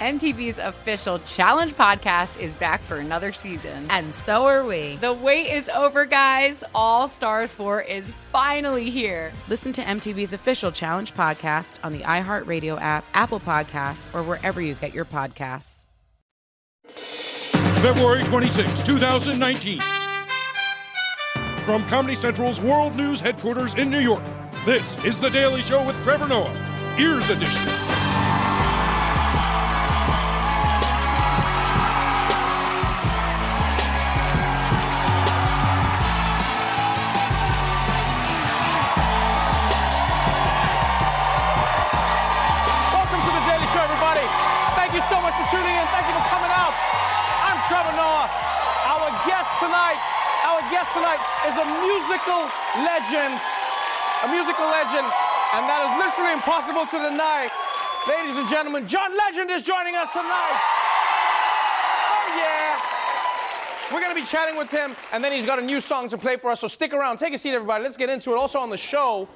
MTV's official Challenge podcast is back for another season. And so are we. The wait is over, guys. All Stars 4 is finally here. Listen to MTV's official Challenge podcast on the iHeartRadio app, Apple Podcasts, or wherever you get your podcasts. February 26, 2019. From Comedy Central's World News headquarters in New York, this is The Daily Show with Trevor Noah, Ears Edition. Thank you for coming out. I'm Trevor Noah. Our guest tonight, our guest tonight is a musical legend, a musical legend, and that is literally impossible to deny. Ladies and gentlemen, John Legend is joining us tonight. Oh yeah. We're gonna be chatting with him, and then he's got a new song to play for us. So stick around, take a seat, everybody. Let's get into it. Also on the show,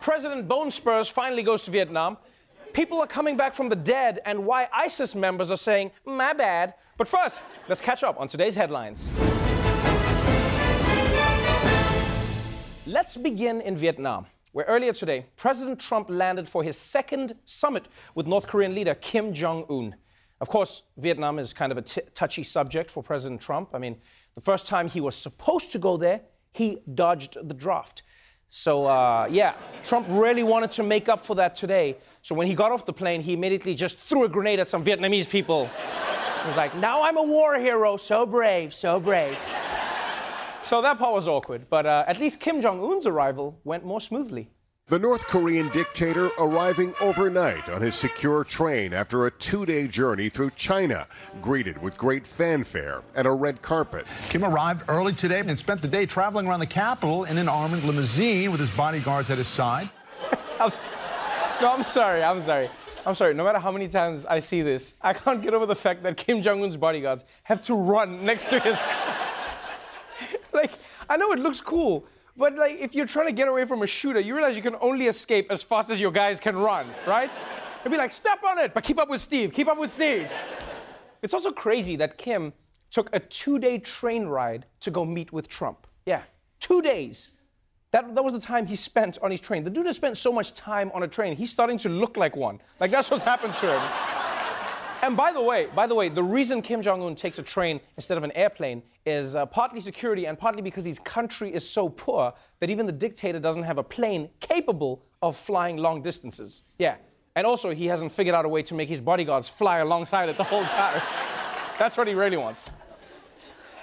President Bone Spurs finally goes to Vietnam. People are coming back from the dead, and why ISIS members are saying, my bad. But first, let's catch up on today's headlines. Let's begin in Vietnam, where earlier today, President Trump landed for his second summit with North Korean leader Kim Jong un. Of course, Vietnam is kind of a touchy subject for President Trump. I mean, the first time he was supposed to go there, he dodged the draft. So, uh, yeah, Trump really wanted to make up for that today. So, when he got off the plane, he immediately just threw a grenade at some Vietnamese people. He was like, Now I'm a war hero, so brave, so brave. So, that part was awkward, but uh, at least Kim Jong un's arrival went more smoothly. The North Korean dictator arriving overnight on his secure train after a two day journey through China, greeted with great fanfare and a red carpet. Kim arrived early today and spent the day traveling around the capital in an armored limousine with his bodyguards at his side. I'm, no, I'm sorry, I'm sorry. I'm sorry, no matter how many times I see this, I can't get over the fact that Kim Jong un's bodyguards have to run next to his car. like, I know it looks cool, but like if you're trying to get away from a shooter, you realize you can only escape as fast as your guys can run, right? It'd be like, step on it, but keep up with Steve, keep up with Steve. It's also crazy that Kim took a two-day train ride to go meet with Trump. Yeah, two days. That, that was the time he spent on his train. The dude has spent so much time on a train, he's starting to look like one. Like that's what's happened to him. And by the way, by the way, the reason Kim Jong Un takes a train instead of an airplane is uh, partly security and partly because his country is so poor that even the dictator doesn't have a plane capable of flying long distances. Yeah. And also, he hasn't figured out a way to make his bodyguards fly alongside it the whole time. That's what he really wants.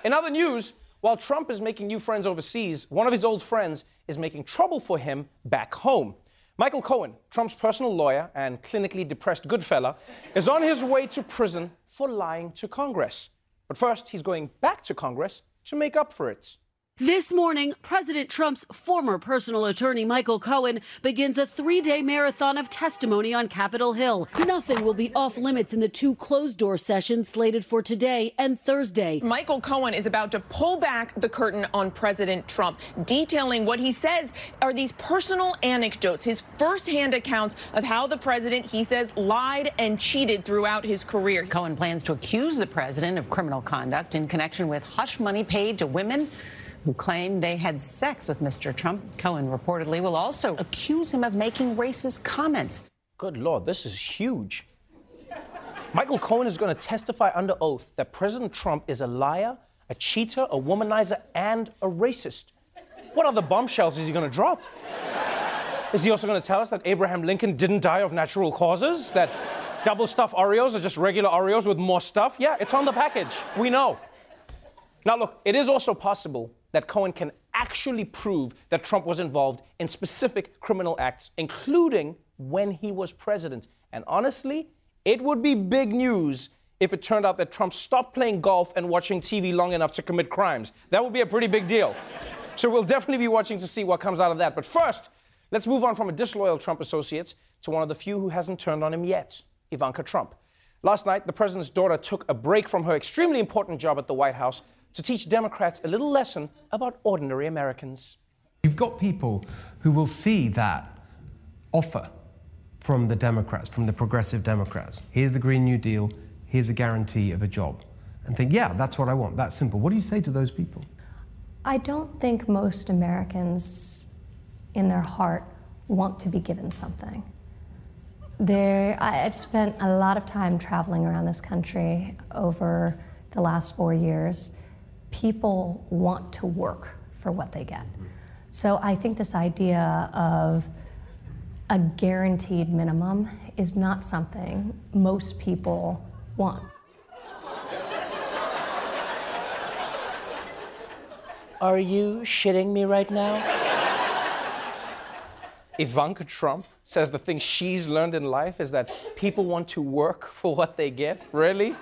In other news, while Trump is making new friends overseas, one of his old friends is making trouble for him back home. Michael Cohen, Trump's personal lawyer and clinically depressed good goodfella, is on his way to prison for lying to Congress. But first, he's going back to Congress to make up for it. This morning, President Trump's former personal attorney, Michael Cohen, begins a three day marathon of testimony on Capitol Hill. Nothing will be off limits in the two closed door sessions slated for today and Thursday. Michael Cohen is about to pull back the curtain on President Trump, detailing what he says are these personal anecdotes, his firsthand accounts of how the president, he says, lied and cheated throughout his career. Cohen plans to accuse the president of criminal conduct in connection with hush money paid to women who claim they had sex with Mr. Trump. Cohen reportedly will also accuse him of making racist comments. Good Lord, this is huge. Michael Cohen is going to testify under oath that President Trump is a liar, a cheater, a womanizer, and a racist. What other bombshells is he going to drop? Is he also going to tell us that Abraham Lincoln didn't die of natural causes? That double stuffed Oreos are just regular Oreos with more stuff? Yeah, it's on the package. We know. Now, look, it is also possible that Cohen can actually prove that Trump was involved in specific criminal acts, including when he was president. And honestly, it would be big news if it turned out that Trump stopped playing golf and watching TV long enough to commit crimes. That would be a pretty big deal. So we'll definitely be watching to see what comes out of that. But first, let's move on from a disloyal Trump associates to one of the few who hasn't turned on him yet Ivanka Trump. Last night, the president's daughter took a break from her extremely important job at the White House to teach Democrats a little lesson about ordinary Americans. You've got people who will see that offer from the Democrats, from the progressive Democrats. Here's the Green New Deal, here's a guarantee of a job. And think, yeah, that's what I want. That's simple. What do you say to those people? I don't think most Americans in their heart want to be given something. There, I've spent a lot of time traveling around this country over the last four years. People want to work for what they get. So I think this idea of a guaranteed minimum is not something most people want. Are you shitting me right now? Ivanka Trump says the thing she's learned in life is that people want to work for what they get. Really?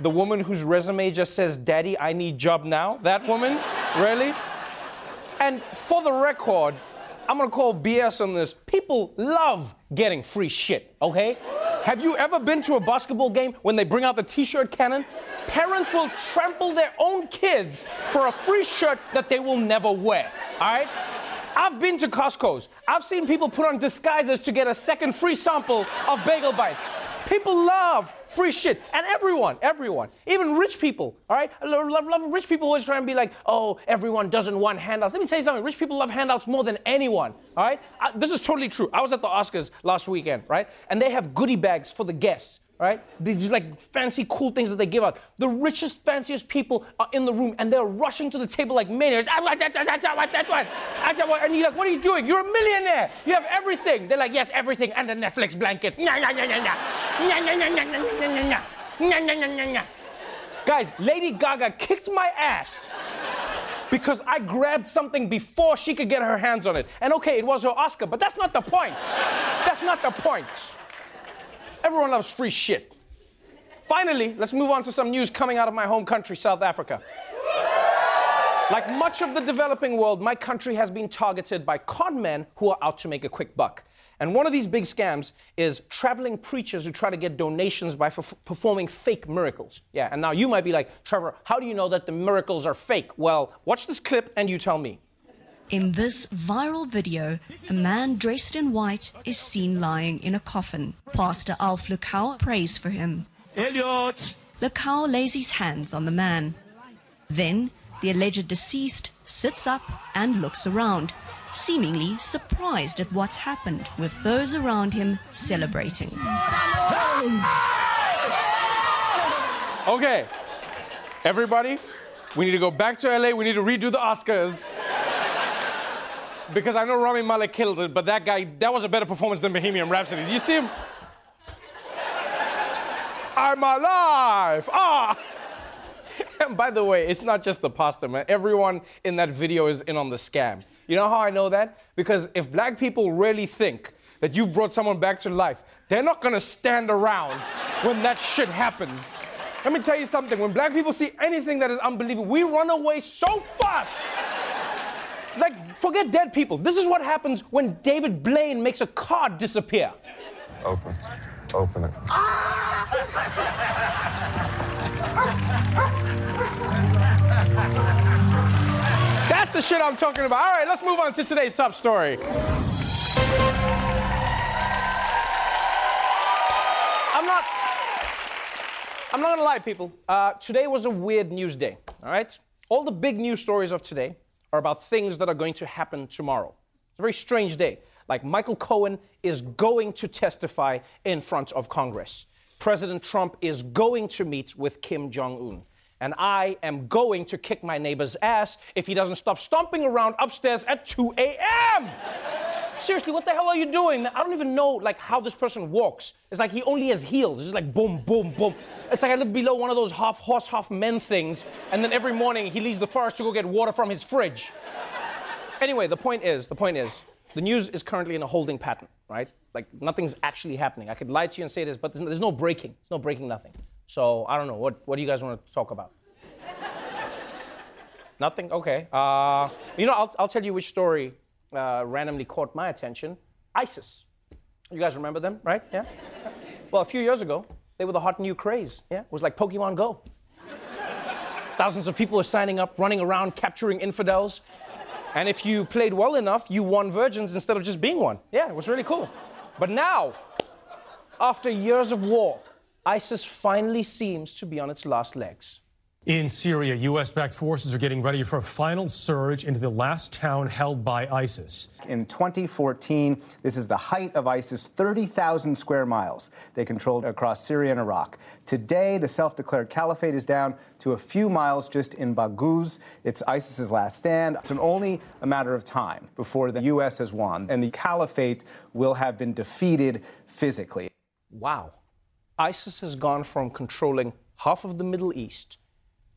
The woman whose resume just says, Daddy, I need job now? That woman? Really? And for the record, I'm gonna call BS on this. People love getting free shit, okay? Have you ever been to a basketball game when they bring out the t shirt cannon? Parents will trample their own kids for a free shirt that they will never wear, all right? I've been to Costco's. I've seen people put on disguises to get a second free sample of bagel bites. People love free shit. And everyone, everyone, even rich people, all right? I love, love, love rich people always try and be like, oh, everyone doesn't want handouts. Let me tell you something. Rich people love handouts more than anyone, all right? I, this is totally true. I was at the Oscars last weekend, right? And they have goodie bags for the guests right? These like fancy, cool things that they give out. The richest, fanciest people are in the room and they're rushing to the table like maniacs. I want that, that, that, that, that one. I want, and you're like, what are you doing? You're a millionaire. You have everything. They're like, yes, everything, and a Netflix blanket. Guys, Lady Gaga kicked my ass because I grabbed something before she could get her hands on it. And okay, it was her Oscar, but that's not the point. That's not the point. Everyone loves free shit. Finally, let's move on to some news coming out of my home country, South Africa. Like much of the developing world, my country has been targeted by con men who are out to make a quick buck. And one of these big scams is traveling preachers who try to get donations by f- performing fake miracles. Yeah, and now you might be like, Trevor, how do you know that the miracles are fake? Well, watch this clip and you tell me. In this viral video, a man dressed in white is seen lying in a coffin. Pastor Alf Lukau prays for him. Elliot! Lukau lays his hands on the man. Then, the alleged deceased sits up and looks around, seemingly surprised at what's happened, with those around him celebrating. Okay, everybody, we need to go back to LA. We need to redo the Oscars because I know Rami Malek killed it, but that guy, that was a better performance than Bohemian Rhapsody. Do you see him? I'm alive! Ah! And by the way, it's not just the pastor, man. Everyone in that video is in on the scam. You know how I know that? Because if black people really think that you've brought someone back to life, they're not gonna stand around when that shit happens. Let me tell you something. When black people see anything that is unbelievable, we run away so fast like, forget dead people. This is what happens when David Blaine makes a card disappear. Open. Open it. That's the shit I'm talking about. All right, let's move on to today's top story. I'm not. I'm not gonna lie, people. Uh, today was a weird news day. All right. All the big news stories of today are about things that are going to happen tomorrow. It's a very strange day. Like Michael Cohen is going to testify in front of Congress. President Trump is going to meet with Kim Jong un. And I am going to kick my neighbor's ass if he doesn't stop stomping around upstairs at 2 a.m. Seriously, what the hell are you doing? I don't even know like how this person walks. It's like he only has heels. It's just like boom, boom, boom. It's like I live below one of those half horse, half men things, and then every morning he leaves the forest to go get water from his fridge. anyway, the point is, the point is, the news is currently in a holding pattern. right? Like nothing's actually happening. I could lie to you and say this, but there's, there's no breaking. There's no breaking nothing. So I don't know. What, what do you guys want to talk about? Nothing? Okay. Uh, you know, I'll, I'll tell you which story uh, randomly caught my attention ISIS. You guys remember them, right? Yeah? Well, a few years ago, they were the hot new craze. Yeah? It was like Pokemon Go. Thousands of people were signing up, running around, capturing infidels. And if you played well enough, you won virgins instead of just being one. Yeah, it was really cool. But now, after years of war, ISIS finally seems to be on its last legs. In Syria, U.S. backed forces are getting ready for a final surge into the last town held by ISIS. In 2014, this is the height of ISIS 30,000 square miles they controlled across Syria and Iraq. Today, the self declared caliphate is down to a few miles just in Baghouz. It's ISIS's last stand. It's only a matter of time before the U.S. has won, and the caliphate will have been defeated physically. Wow. ISIS has gone from controlling half of the Middle East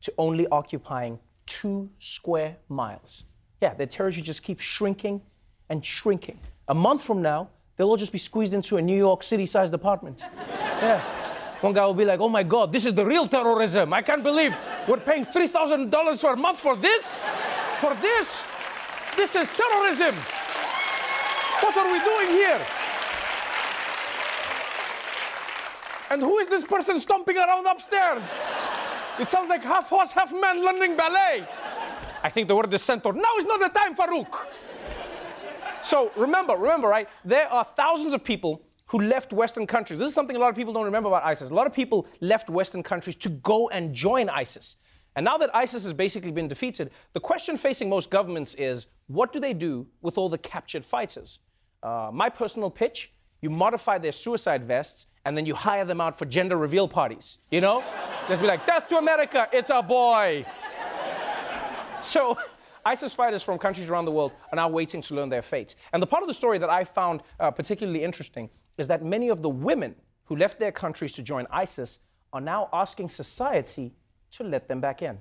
to only occupying two square miles. Yeah, their territory just keeps shrinking and shrinking. A month from now, they'll all just be squeezed into a New York City sized apartment. Yeah. One guy will be like, oh my God, this is the real terrorism. I can't believe we're paying $3,000 for a month for this? For this? This is terrorism. What are we doing here? And who is this person stomping around upstairs? It sounds like half horse, half man learning ballet. I think the word is centaur. Now is not the time, Farouk. So remember, remember, right? There are thousands of people who left Western countries. This is something a lot of people don't remember about ISIS. A lot of people left Western countries to go and join ISIS. And now that ISIS has basically been defeated, the question facing most governments is what do they do with all the captured fighters? Uh, my personal pitch you modify their suicide vests and then you hire them out for gender reveal parties. You know? Just be like, death to America, it's a boy. so, ISIS fighters from countries around the world are now waiting to learn their fate. And the part of the story that I found uh, particularly interesting is that many of the women who left their countries to join ISIS are now asking society to let them back in.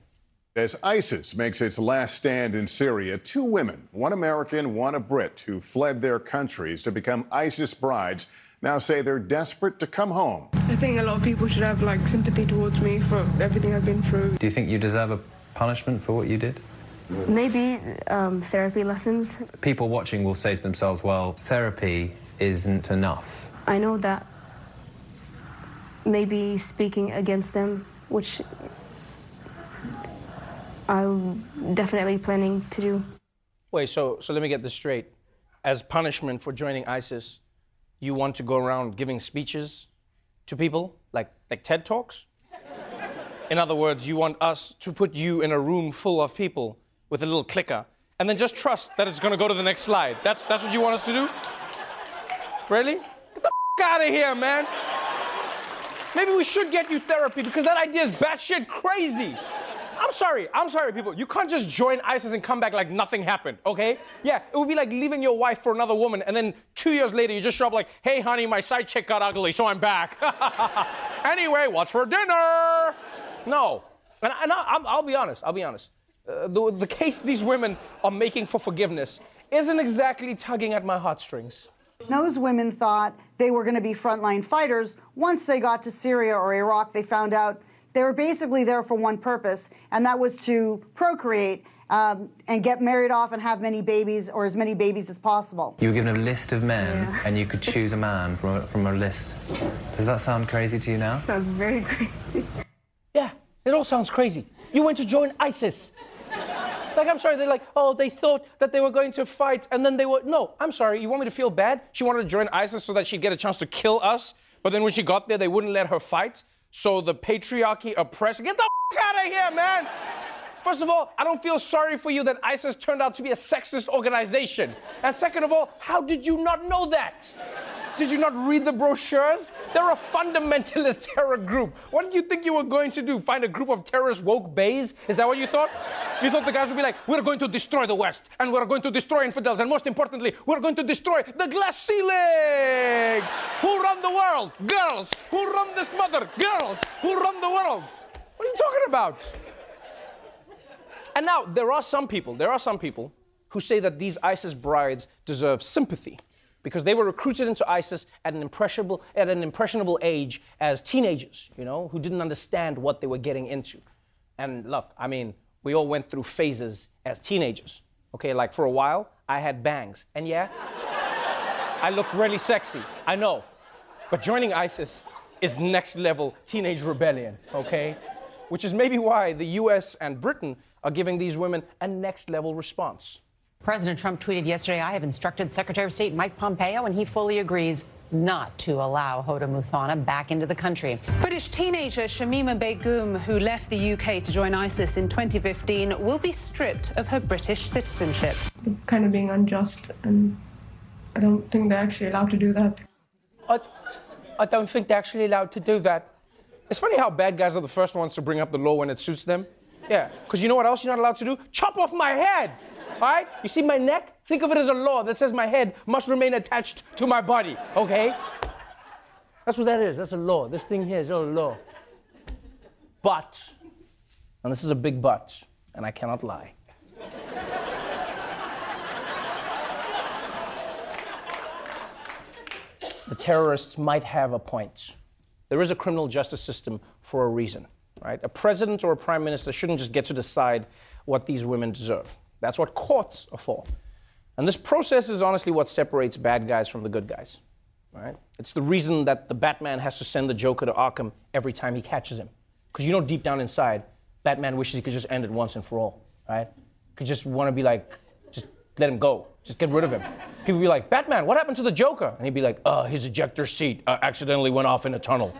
As ISIS makes its last stand in Syria, two women, one American, one a Brit, who fled their countries to become ISIS brides, now say they're desperate to come home. I think a lot of people should have like sympathy towards me for everything I've been through. Do you think you deserve a punishment for what you did? Maybe um, therapy lessons. People watching will say to themselves, well, therapy isn't enough. I know that maybe speaking against them, which I'm definitely planning to do. Wait, so so let me get this straight. As punishment for joining ISIS, you want to go around giving speeches to people like like TED Talks? In other words, you want us to put you in a room full of people with a little clicker and then just trust that it's to go to the next slide. That's that's what you want us to do? Really? Get the f- out of here, man. Maybe we should get you therapy because that idea is batshit crazy. I'm sorry, I'm sorry, people. You can't just join ISIS and come back like nothing happened, okay? Yeah, it would be like leaving your wife for another woman, and then two years later you just show up like, hey, honey, my side chick got ugly, so I'm back. anyway, what's for dinner? No. And, and I, will be honest, I'll be honest. Uh, the, the case these women are making for forgiveness isn't exactly tugging at my heartstrings. Those women thought they were going to be frontline fighters. Once they got to Syria or Iraq, they found out they were basically there for one purpose, and that was to procreate um, and get married off and have many babies or as many babies as possible. You were given a list of men, yeah. and you could choose a man from a, from a list. Does that sound crazy to you now? Sounds very crazy. Yeah, it all sounds crazy. You went to join ISIS. Like, I'm sorry, they're like, oh, they thought that they were going to fight, and then they were. No, I'm sorry, you want me to feel bad? She wanted to join ISIS so that she'd get a chance to kill us, but then when she got there, they wouldn't let her fight. So the patriarchy oppressed. Get the out of here, man. First of all, I don't feel sorry for you that ISIS turned out to be a sexist organization. And second of all, how did you not know that? Did you not read the brochures? They're a fundamentalist terror group. What did you think you were going to do? Find a group of terrorist woke bays? Is that what you thought? You thought the guys would be like, we're going to destroy the West, and we're going to destroy infidels, and most importantly, we're going to destroy the glass ceiling! Who run the world? Girls! Who run this mother? Girls! Who run the world? What are you talking about? And now, there are some people, there are some people who say that these ISIS brides deserve sympathy because they were recruited into ISIS at an impressionable at an impressionable age as teenagers, you know, who didn't understand what they were getting into. And look, I mean, we all went through phases as teenagers. Okay, like for a while, I had bangs, and yeah, I looked really sexy. I know, but joining ISIS is next level teenage rebellion. Okay, which is maybe why the U.S. and Britain are giving these women a next level response. President Trump tweeted yesterday, I have instructed Secretary of State Mike Pompeo, and he fully agrees not to allow Hoda Muthana back into the country. British teenager Shamima Begum, who left the UK to join ISIS in 2015, will be stripped of her British citizenship. Kind of being unjust, and I don't think they're actually allowed to do that. I, I don't think they're actually allowed to do that. It's funny how bad guys are the first ones to bring up the law when it suits them. Yeah, because you know what else you're not allowed to do? Chop off my head! All right? You see my neck? Think of it as a law that says my head must remain attached to my body, okay? That's what that is. That's a law. This thing here is a law. But, and this is a big but, and I cannot lie. the terrorists might have a point. There is a criminal justice system for a reason, right? A president or a prime minister shouldn't just get to decide what these women deserve. That's what courts are for. And this process is honestly what separates bad guys from the good guys, right? It's the reason that the Batman has to send the Joker to Arkham every time he catches him. Because you know deep down inside, Batman wishes he could just end it once and for all, right? Could just want to be like, just let him go. Just get rid of him. People would be like, Batman, what happened to the Joker? And he'd be like, uh, his ejector seat uh, accidentally went off in a tunnel.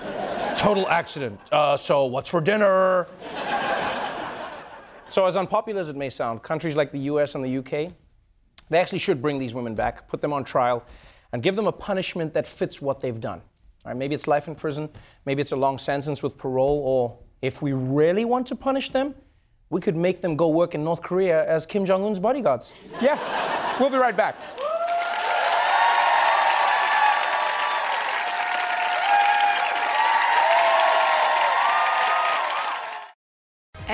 Total accident. Uh, so what's for dinner? So as unpopular as it may sound, countries like the US and the UK, they actually should bring these women back, put them on trial, and give them a punishment that fits what they've done. Maybe it's life in prison, maybe it's a long sentence with parole, or if we really want to punish them, we could make them go work in North Korea as Kim Jong un's bodyguards. Yeah, we'll be right back.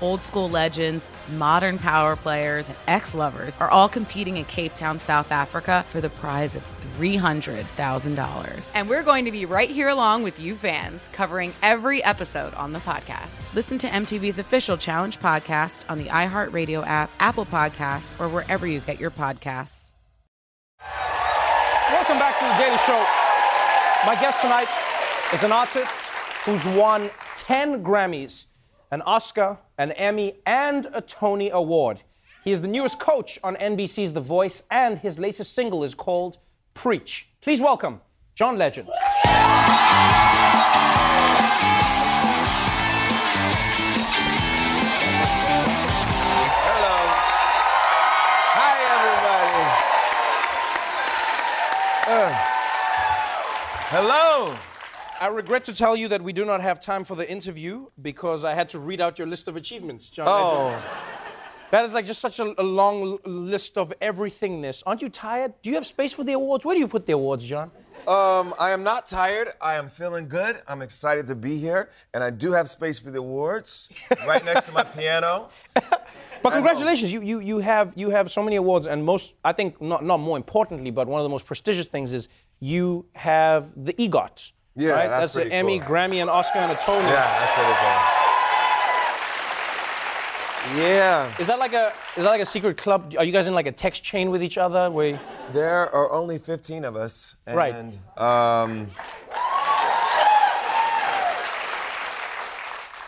Old school legends, modern power players, and ex lovers are all competing in Cape Town, South Africa for the prize of $300,000. And we're going to be right here along with you fans, covering every episode on the podcast. Listen to MTV's official Challenge podcast on the iHeartRadio app, Apple Podcasts, or wherever you get your podcasts. Welcome back to the Daily Show. My guest tonight is an artist who's won 10 Grammys, an Oscar, an Emmy, and a Tony Award. He is the newest coach on NBC's The Voice, and his latest single is called Preach. Please welcome John Legend. Hello hi everybody uh hello. I regret to tell you that we do not have time for the interview because I had to read out your list of achievements, John. Oh. That is like just such a, a long list of everythingness. Aren't you tired? Do you have space for the awards? Where do you put the awards, John? Um, I am not tired. I am feeling good. I'm excited to be here, and I do have space for the awards right next to my piano. But congratulations, you, you, you have you have so many awards, and most I think not not more importantly, but one of the most prestigious things is you have the EGOT. Yeah, right? that's an pretty Emmy, cool. Grammy, and Oscar, and a Tony. Yeah, that's pretty cool. Yeah. Is that like a is that like a secret club? Are you guys in like a text chain with each other? Where There are only 15 of us. And, Right. Um,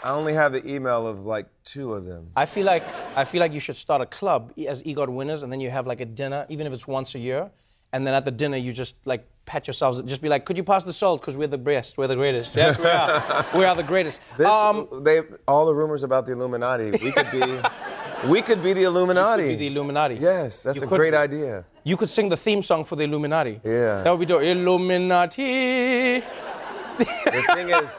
I only have the email of like two of them. I feel like I feel like you should start a club as EGOT winners, and then you have like a dinner, even if it's once a year. And then at the dinner, you just like pat yourselves, just be like, "Could you pass the salt? Because we're the best, we're the greatest. Yes, we are. we are the greatest." This, Um, they, all the rumors about the Illuminati. We could be, we could be the Illuminati. Could be the Illuminati. Yes, that's You a could great idea. You could sing the theme song for the Illuminati. Yeah. That would be dope. Illuminati. The thing is,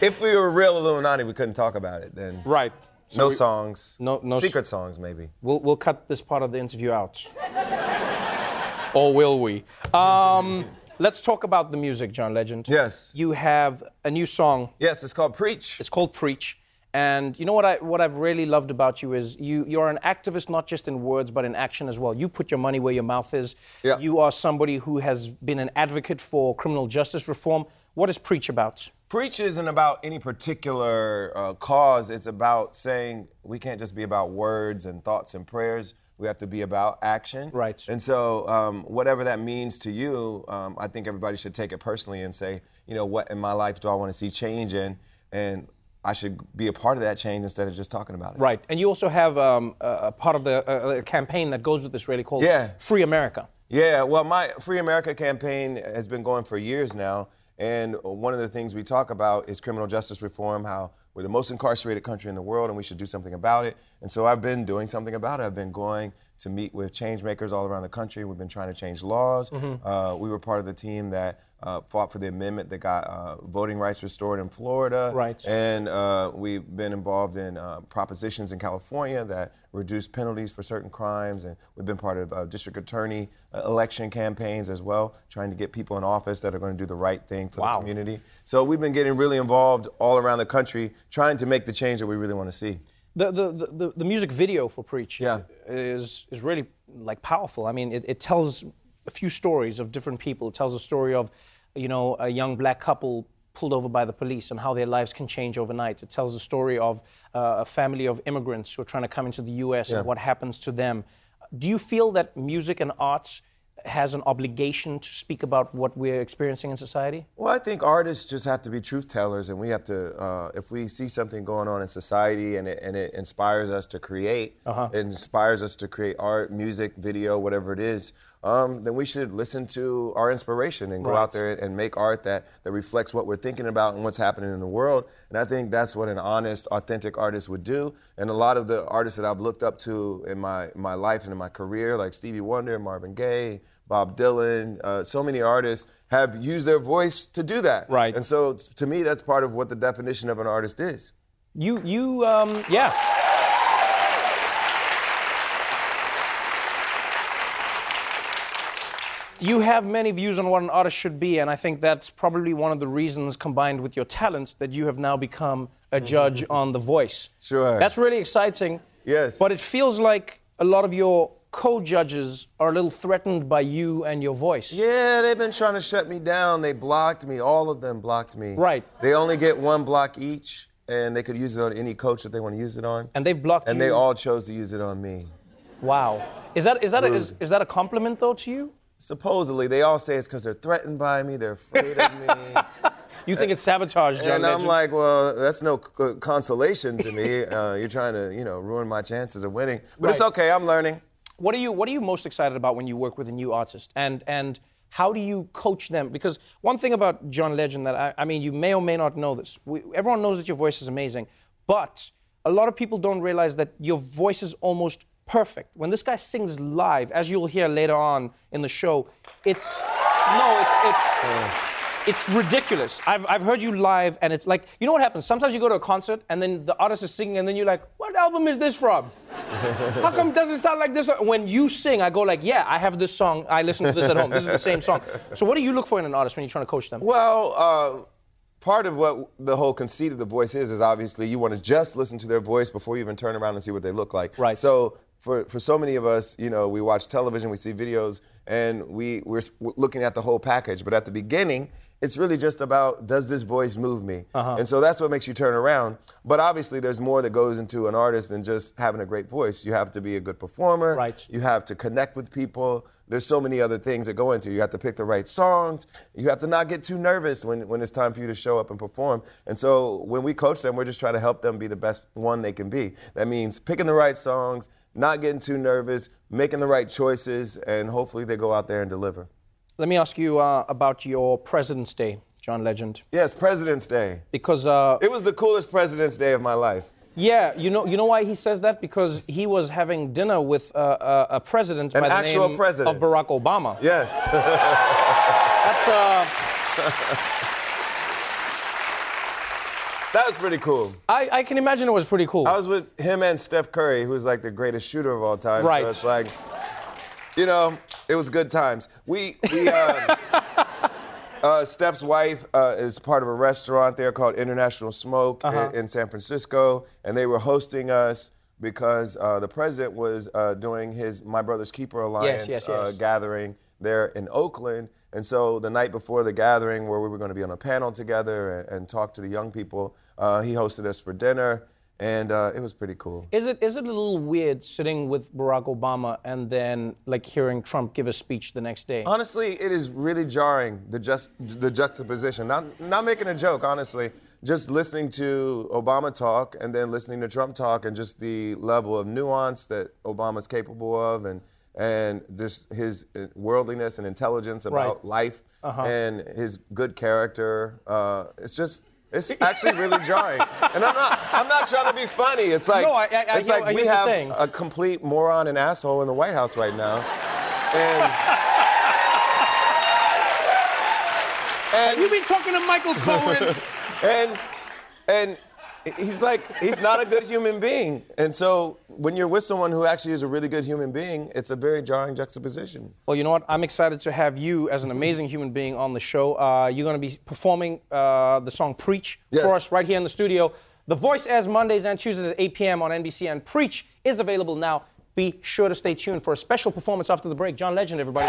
if we were real Illuminati, we couldn't talk about it then. Right. So no we- songs. No, no. Secret songs, maybe. We'll we'll cut this part of the interview out. or will we? Um, let's talk about the music, John Legend. Yes. You have a new song. Yes, it's called Preach. It's called Preach. And you know what I what I've really loved about you is you you're an activist not just in words but in action as well. You put your money where your mouth is. Yeah. You are somebody who has been an advocate for criminal justice reform. What is Preach about? Preach isn't about any particular uh, cause. It's about saying we can't just be about words and thoughts and prayers. We have to be about action. Right. And so, um, whatever that means to you, um, I think everybody should take it personally and say, you know, what in my life do I want to see change in? And I should be a part of that change instead of just talking about it. Right. And you also have um, a, part of the uh, a campaign that goes with this really called Yeah. Free America. Yeah, well, my Free America campaign has been going for years now. And one of the things we talk about is criminal justice reform, how we're the most incarcerated country in the world and we should do something about it. And so I've been doing something about it. I've been going to meet with change makers all around the country. We've been trying to change laws. Mhm. Uh, we were part of the team that uh, fought for the amendment that got uh, voting rights restored in Florida. Right. And uh, we've been involved in uh, propositions in California that reduce penalties for certain crimes. And we've been part of uh, district attorney election campaigns as well, trying to get people in office that are going to do the right thing for the community. So we've been getting really involved all around the country, trying to make the change that we really want to see. The, the, the, the, music video for Preach yeah. is, is really like powerful. I mean, it, it tells a few stories of different people. It tells a story of, you know, a young black couple pulled over by the police and how their lives can change overnight. It tells the story of uh, a family of immigrants who are trying to come into the U.S. Yeah. and what happens to them. Do you feel that music and arts has an obligation to speak about what we're experiencing in society? Well, I think artists just have to be truth tellers, and we have to, uh, if we see something going on in society and it, and it inspires us to create, Uh-huh. it inspires us to create art, music, video, whatever it is, um, then we should listen to our inspiration and go Right. out there and make art that, that reflects what we're thinking about and what's happening in the world. And I think that's what an honest, authentic artist would do. And a lot of the artists that I've looked up to in my, my life and in my career, like Stevie Wonder, Marvin Gaye, Bob Dylan, uh, so many artists have used their voice to do that. Right. And so t- to me, that's part of what the definition of an artist is. You, you, um, yeah. You have many views on what an artist should be, and I think that's probably one of the reasons, combined with your talents, that you have now become a judge mm-hmm. on The Voice. Sure. That's really exciting. Yes. But it feels like a lot of your co-judges are a little threatened by you and your voice. Yeah, they've been trying to shut me down. They blocked me. All of them blocked me. Right. They only get one block each, and they could use it on any coach that they want to use it on. And they've blocked And you. they all chose to use it on me. Wow. Is that is that a, is, is that a compliment though to you? Supposedly, they all say it's because they're threatened by me. They're afraid of me. You think it's sabotage, John And I'm Legend? like, well, that's no c- consolation to me. Uh, you're trying to, you know, ruin my chances of winning. But it's okay. I'm learning. What are you What are you most excited about when you work with a new artist, and and how do you coach them? Because one thing about John Legend that I, I mean, you may or may not know this. We, everyone knows that your voice is amazing, but a lot of people don't realize that your voice is almost perfect. When this guy sings live, as you'll hear later on in the show, it's no, it's it's. It's ridiculous. I've, I've heard you live, and it's like, you know what happens? Sometimes you go to a concert, and then the artist is singing, and then you're like, what album is this from? How come it doesn't sound like this? When you sing, I go like, yeah, I have this song. I listen to this at home. This is the same song. So what do you look for in an artist when you're trying to coach them? Well, uh, part of what the whole conceit of the voice is is obviously you want to just listen to their voice before you even turn around and see what they look like. Right. So for for so many of us, you know, we watch television, we see videos, and we we're looking at the whole package. But at the beginning. It's really just about does this voice move me? Uh-huh. And so that's what makes you turn around. But obviously, there's more that goes into an artist than just having a great voice. You have to be a good performer. Right. You have to connect with people. There's so many other things that go into it. You have to pick the right songs. You have to not get too nervous when, when it's time for you to show up and perform. And so when we coach them, we're just trying to help them be the best one they can be. That means picking the right songs, not getting too nervous, making the right choices, and hopefully they go out there and deliver. Let me ask you uh, about your President's Day, John Legend. Yes, President's Day. Because uh, It was the coolest President's Day of my life. yeah, you know, you know why he says that? Because he was having dinner with uh, uh, a president An by the actual name president. of Barack Obama. Yes. That's uh, that was pretty cool. I, I can imagine it was pretty cool. I was with him and Steph Curry, who's like the greatest shooter of all time. Right. So it's like, you know, it was good times. We, we uh, uh, Steph's wife uh, is part of a restaurant there called International Smoke Uh-huh. in, in San Francisco, and they were hosting us because uh, the president was uh, doing his My Brother's Keeper Alliance yes, Uh, yes. gathering there in Oakland. And so the night before the gathering, where we were going to be on a panel together and, and talk to the young people, uh, he hosted us for dinner, and uh, it was pretty cool. Is it is it a little weird sitting with Barack Obama and then like hearing Trump give a speech the next day? Honestly, it is really jarring the just the juxtaposition. Not not making a joke, honestly. Just listening to Obama talk and then listening to Trump talk and just the level of nuance that Obama's capable of and and just his uh, worldliness and intelligence about Right. life Uh-huh. and his good character. Uh, it's just it's actually really jarring. And I'm not I'm not trying to be funny. It's like No, I- I- I it's get- like I we get what you're have a complete moron and asshole in the White House right now. And And you've been talking to Michael Cohen. and and he's like he's not a good human being. And so when you're with someone who actually is a really good human being, it's a very jarring juxtaposition. Well, you know what? I'm excited to have you as an amazing human being on the show. Uh, you're going to be performing uh, the song Preach Yes. for us right here in the studio. The Voice airs Mondays and Tuesdays at 8 p.m. on NBC, and Preach is available now. Be sure to stay tuned for a special performance after the break. John Legend, everybody.